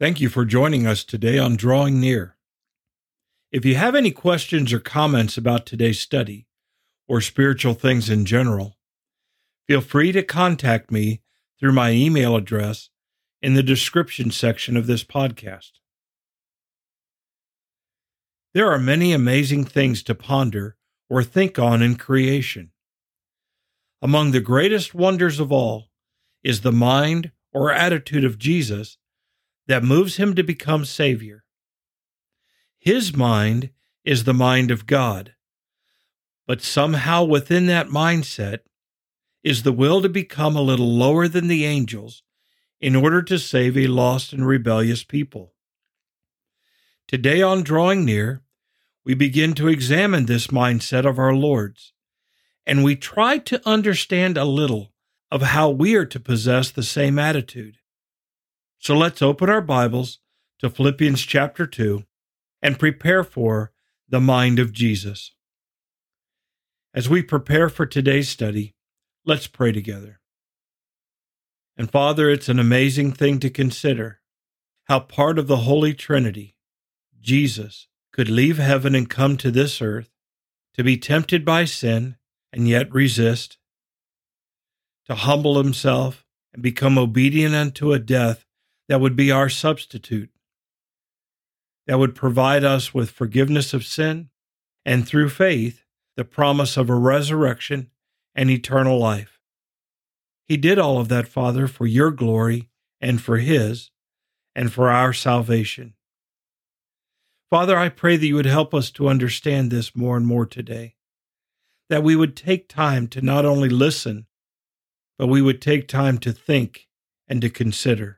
Thank you for joining us today on Drawing Near. If you have any questions or comments about today's study, or spiritual things in general, feel free to contact me through my email address in the description section of this podcast. There are many amazing things to ponder or think on in creation. Among the greatest wonders of all is the mind or attitude of Jesus that moves him to become Savior. His mind is the mind of God, but somehow within that mindset is the will to become a little lower than the angels in order to save a lost and rebellious people. Today, on Drawing Near, we begin to examine this mindset of our Lord's, and we try to understand a little of how we are to possess the same attitude. So let's open our Bibles to Philippians chapter 2 and prepare for the mind of Jesus. As we prepare for today's study, let's pray together. And Father, it's an amazing thing to consider how part of the Holy Trinity, Jesus, could leave heaven and come to this earth to be tempted by sin and yet resist, to humble himself and become obedient unto a death that would be our substitute, that would provide us with forgiveness of sin, and through faith, the promise of a resurrection and eternal life. He did all of that, Father, for your glory and for His, and for our salvation. Father, I pray that you would help us to understand this more and more today, that we would take time to not only listen, but we would take time to think and to consider.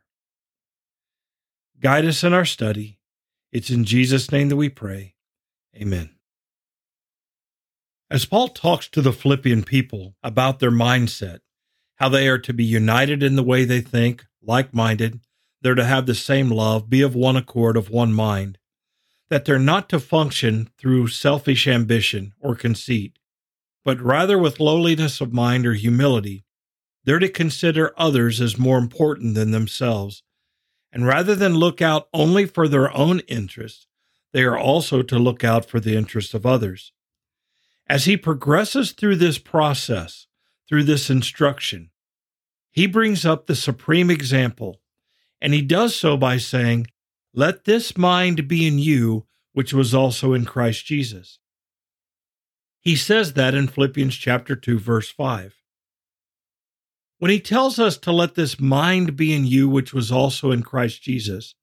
Guide us in our study. It's in Jesus' name that we pray. Amen. As Paul talks to the Philippian people about their mindset, how they are to be united in the way they think, like minded, they're to have the same love, be of one accord, of one mind, that they're not to function through selfish ambition or conceit, but rather with lowliness of mind or humility, they're to consider others as more important than themselves and rather than look out only for their own interests, they are also to look out for the interests of others. As he progresses through this process, through this instruction, he brings up the supreme example, and he does so by saying, Let this mind be in you, which was also in Christ Jesus. He says that in Philippians chapter 2 verse 5. When he tells us to let this mind be in you, which was also in Christ Jesus,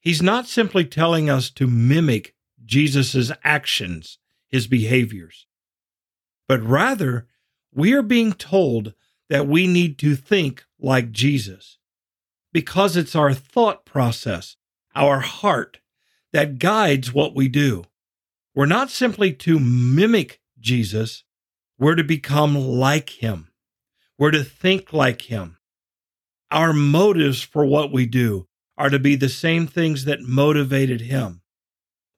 he's not simply telling us to mimic Jesus' actions, his behaviors, but rather we are being told that we need to think like Jesus because it's our thought process, our heart, that guides what we do. We're not simply to mimic Jesus, we're to become like him. We're to think like Him. Our motives for what we do are to be the same things that motivated Him.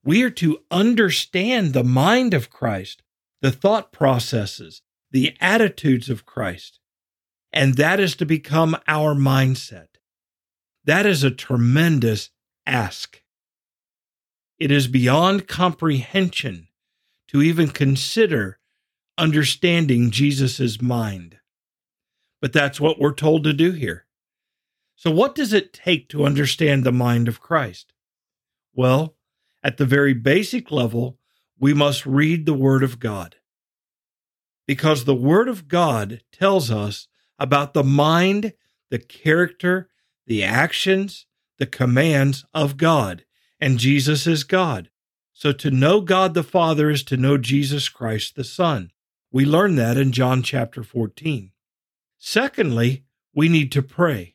We are to understand the mind of Christ, the thought processes, the attitudes of Christ. And that is to become our mindset. That is a tremendous ask. It is beyond comprehension to even consider understanding Jesus' mind. But that's what we're told to do here. So, what does it take to understand the mind of Christ? Well, at the very basic level, we must read the Word of God. Because the Word of God tells us about the mind, the character, the actions, the commands of God, and Jesus is God. So to know God the Father is to know Jesus Christ the Son. We learn that in John chapter 14. Secondly, we need to pray.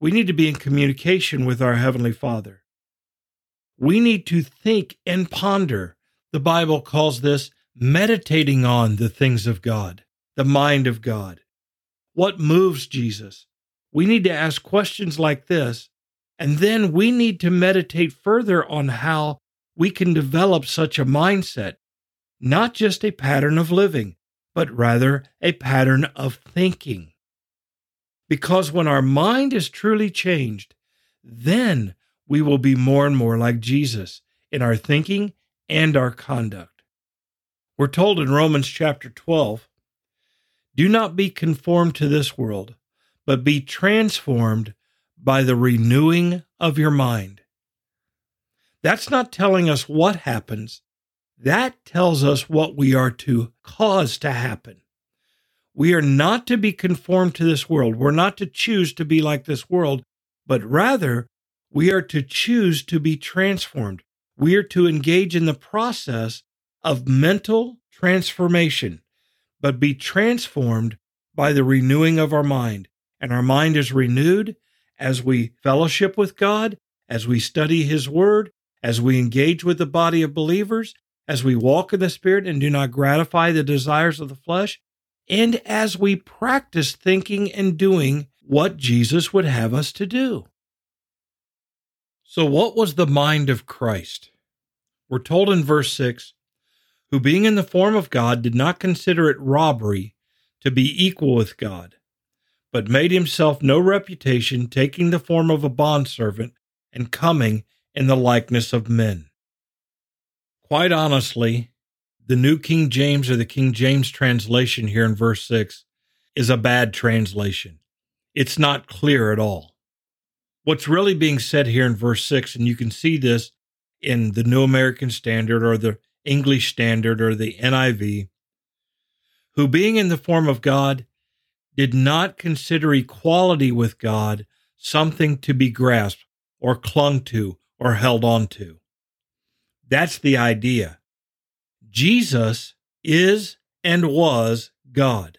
We need to be in communication with our Heavenly Father. We need to think and ponder. The Bible calls this meditating on the things of God, the mind of God. What moves Jesus? We need to ask questions like this, and then we need to meditate further on how we can develop such a mindset, not just a pattern of living, but rather a pattern of thinking. Because when our mind is truly changed, then we will be more and more like Jesus in our thinking and our conduct. We're told in Romans chapter 12 do not be conformed to this world, but be transformed by the renewing of your mind. That's not telling us what happens. That tells us what we are to cause to happen. We are not to be conformed to this world. We're not to choose to be like this world, but rather we are to choose to be transformed. We are to engage in the process of mental transformation, but be transformed by the renewing of our mind. And our mind is renewed as we fellowship with God, as we study His Word, as we engage with the body of believers, as we walk in the Spirit and do not gratify the desires of the flesh, and as we practice thinking and doing what Jesus would have us to do. So, what was the mind of Christ? We're told in verse 6 who being in the form of God did not consider it robbery to be equal with God, but made himself no reputation, taking the form of a bondservant and coming in the likeness of men. Quite honestly, the New King James or the King James translation here in verse 6 is a bad translation. It's not clear at all. What's really being said here in verse 6, and you can see this in the New American Standard or the English Standard or the NIV, who being in the form of God did not consider equality with God something to be grasped or clung to or held on to. That's the idea. Jesus is and was God.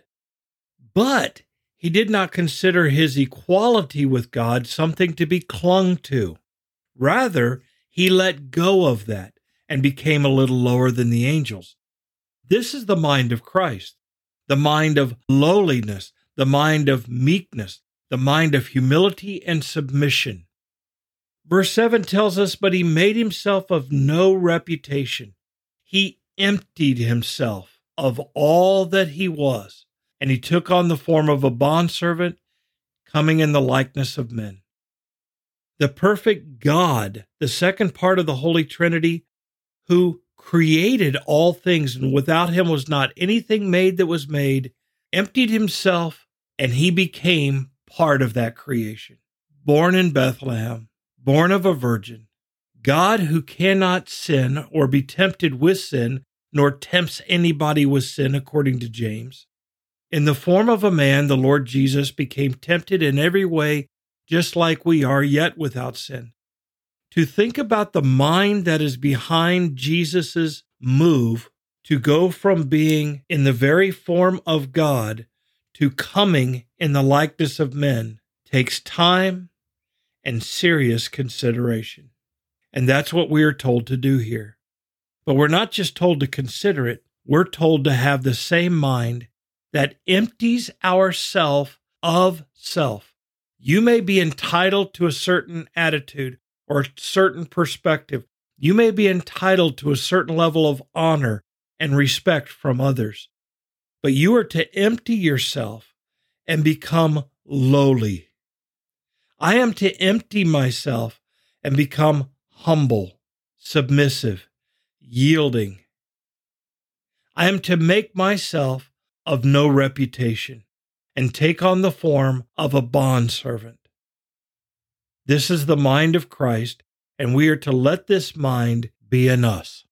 But he did not consider his equality with God something to be clung to. Rather, he let go of that and became a little lower than the angels. This is the mind of Christ, the mind of lowliness, the mind of meekness, the mind of humility and submission. Verse 7 tells us, But he made himself of no reputation. He emptied himself of all that he was and he took on the form of a bondservant, coming in the likeness of men. The perfect God, the second part of the Holy Trinity, who created all things, and without him was not anything made that was made, emptied himself, and he became part of that creation. Born in Bethlehem, born of a virgin, God who cannot sin or be tempted with sin, nor tempts anybody with sin, according to James, in the form of a man, the Lord Jesus became tempted in every way, just like we are, yet without sin. To think about the mind that is behind Jesus' move to go from being in the very form of God to coming in the likeness of men takes time and serious consideration. And that's what we are told to do here. But we're not just told to consider it, we're told to have the same mind that empties ourself of self. You may be entitled to a certain attitude or a certain perspective. You may be entitled to a certain level of honor and respect from others. But you are to empty yourself and become lowly. I am to empty myself and become humble, submissive, yielding. I am to make myself of no reputation and take on the form of a bondservant. This is the mind of Christ, and we are to let this mind be in us.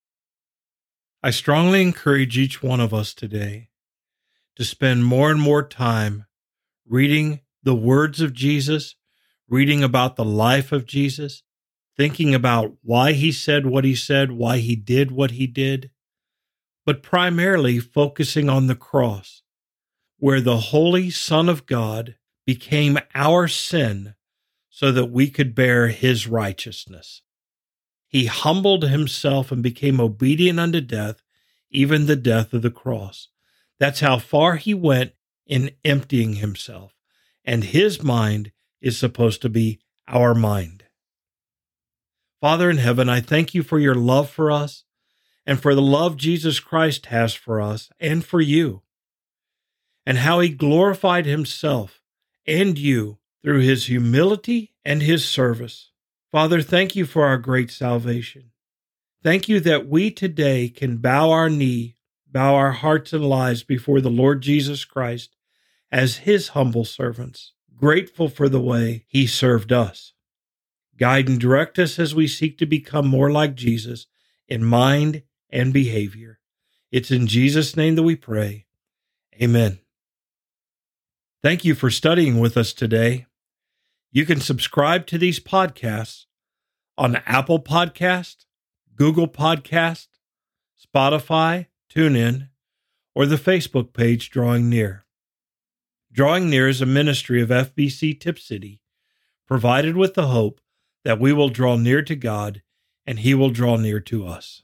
I strongly encourage each one of us today to spend more and more time reading the words of Jesus, reading about the life of Jesus, thinking about why he said what he said, why he did what he did, but primarily focusing on the cross, where the Holy Son of God became our sin so that we could bear his righteousness. He humbled himself and became obedient unto death, even the death of the cross. That's how far he went in emptying himself. And his mind is supposed to be our mind. Father in heaven, I thank you for your love for us and for the love Jesus Christ has for us and for you, and how he glorified himself and you through his humility and his service. Father, thank you for our great salvation. Thank you that we today can bow our knee, bow our hearts and lives before the Lord Jesus Christ as his humble servants, grateful for the way he served us. Guide and direct us as we seek to become more like Jesus in mind and behavior. It's in Jesus' name that we pray. Amen. Thank you for studying with us today. You can subscribe to these podcasts on Apple Podcast, Google Podcast, Spotify, TuneIn, or the Facebook page Drawing Near. Drawing Near is a ministry of FBC Tipp City, provided with the hope that we will draw near to God and He will draw near to us.